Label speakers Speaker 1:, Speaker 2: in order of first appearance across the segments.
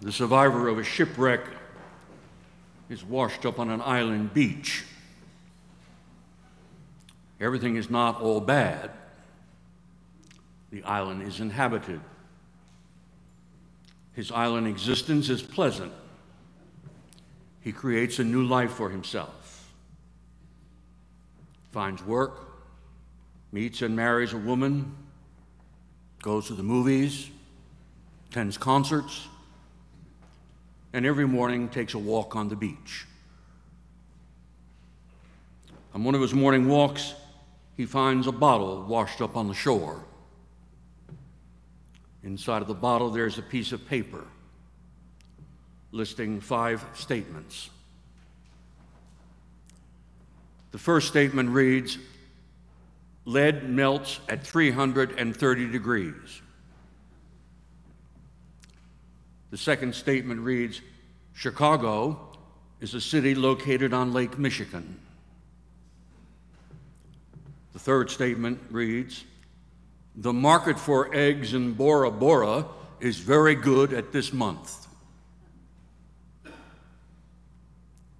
Speaker 1: The survivor of a shipwreck is washed up on an island beach. Everything is not all bad. The island is inhabited. His island existence is pleasant. He creates a new life for himself, finds work, meets and marries a woman, goes to the movies, attends concerts, and every morning takes a walk on the beach. On one of his morning walks, he finds a bottle washed up on the shore. Inside of the bottle, there's a piece of paper listing five statements. The first statement reads Lead melts at 330 degrees. The second statement reads Chicago is a city located on Lake Michigan. The third statement reads The market for eggs in Bora Bora is very good at this month.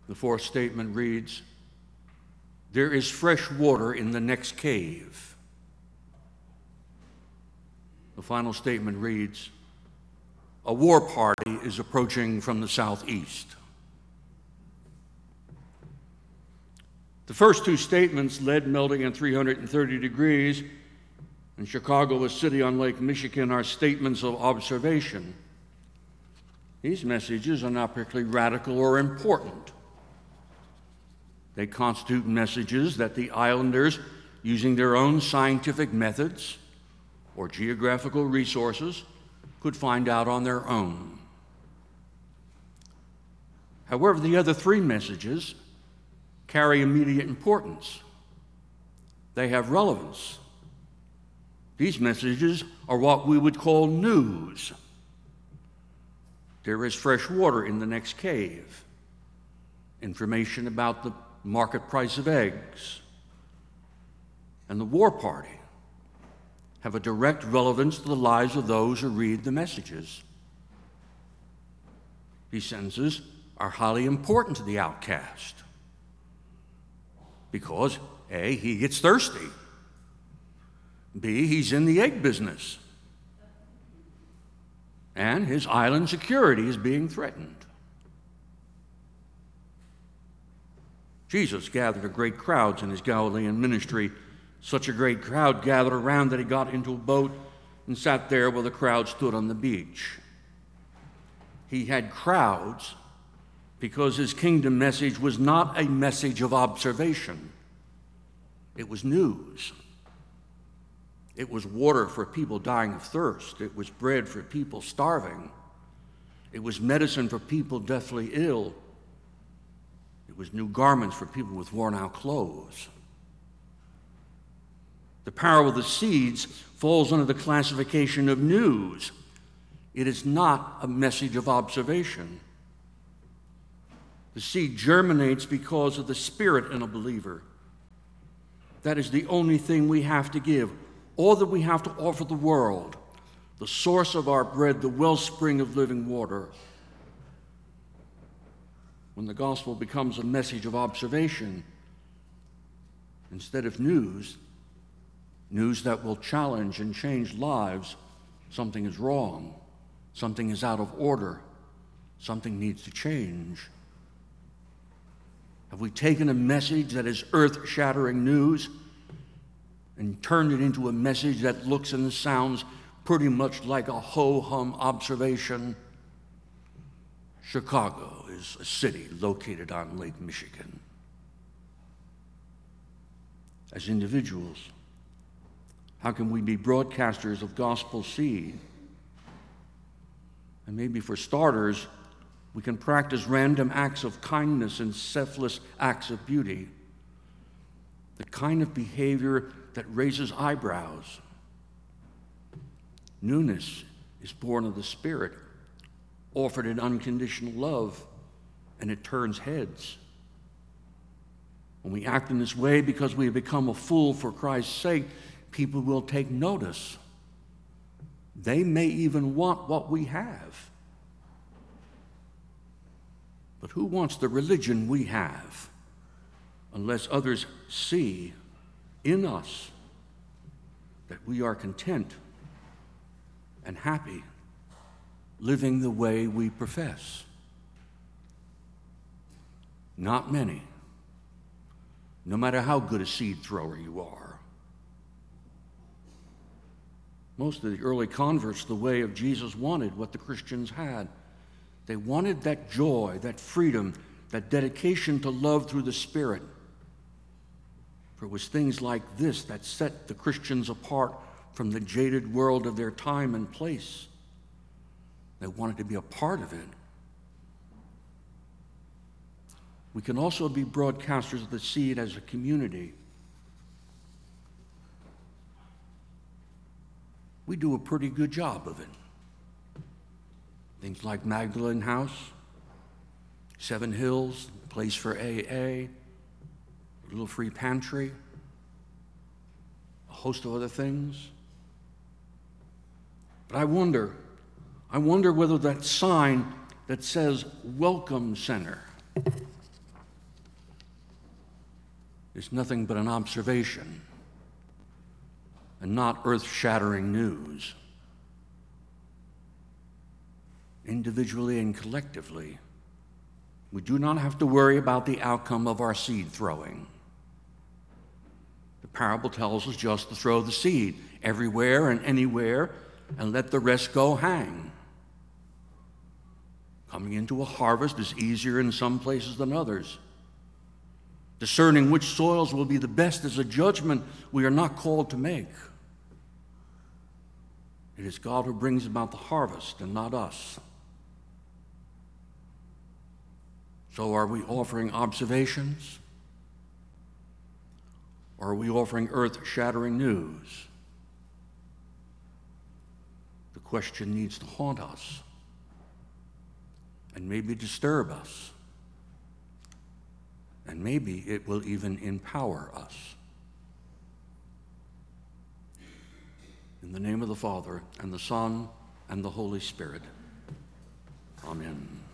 Speaker 1: The fourth statement reads There is fresh water in the next cave. The final statement reads a war party is approaching from the southeast. The first two statements, lead melting at 330 degrees and Chicago, a city on Lake Michigan, are statements of observation. These messages are not particularly radical or important. They constitute messages that the islanders, using their own scientific methods or geographical resources, could find out on their own. However, the other three messages carry immediate importance, they have relevance. These messages are what we would call news. There is fresh water in the next cave, information about the market price of eggs, and the war party have a direct relevance to the lives of those who read the messages. These sentences are highly important to the outcast because A, he gets thirsty, B, he's in the egg business, and his island security is being threatened. Jesus gathered a great crowds in his Galilean ministry such a great crowd gathered around that he got into a boat and sat there while the crowd stood on the beach. He had crowds because his kingdom message was not a message of observation, it was news. It was water for people dying of thirst. It was bread for people starving. It was medicine for people deathly ill. It was new garments for people with worn out clothes. The parable of the seeds falls under the classification of news. It is not a message of observation. The seed germinates because of the spirit in a believer. That is the only thing we have to give, all that we have to offer the world, the source of our bread, the wellspring of living water. When the gospel becomes a message of observation instead of news, news that will challenge and change lives, something is wrong, something is out of order, something needs to change. Have we taken a message that is earth shattering news and turned it into a message that looks and sounds pretty much like a ho hum observation? Chicago is a city located on Lake Michigan. As individuals, how can we be broadcasters of gospel seed? And maybe for starters, we can practice random acts of kindness and selfless acts of beauty. The kind of behavior that raises eyebrows. Newness is born of the Spirit, offered in unconditional love, and it turns heads. When we act in this way because we have become a fool for Christ's sake, people will take notice. They may even want what we have. But who wants the religion we have unless others see in us that we are content and happy living the way we profess? Not many, no matter how good a seed thrower you are. Most of the early converts, the way of Jesus, wanted what the Christians had. They wanted that joy, that freedom, that dedication to love through the Spirit. For it was things like this that set the Christians apart from the jaded world of their time and place. They wanted to be a part of it. We can also be broadcasters of the seed as a community. We do a pretty good job of it. Things like Magdalene House, Seven Hills, Place for AA, little free pantry, a host of other things. But I wonder, I wonder whether that sign that says Welcome Center is nothing but an observation and not earth shattering news individually and collectively, we do not have to worry about the outcome of our seed throwing. The parable tells us just to throw the seed everywhere and anywhere and let the rest go hang. Coming into a harvest is easier in some places than others. Discerning which soils will be the best is a judgment we are not called to make. It is God who brings about the harvest and not us. So, are we offering observations? Or are we offering earth shattering news? The question needs to haunt us and maybe disturb us. And maybe it will even empower us. In the name of the Father, and the Son, and the Holy Spirit. Amen.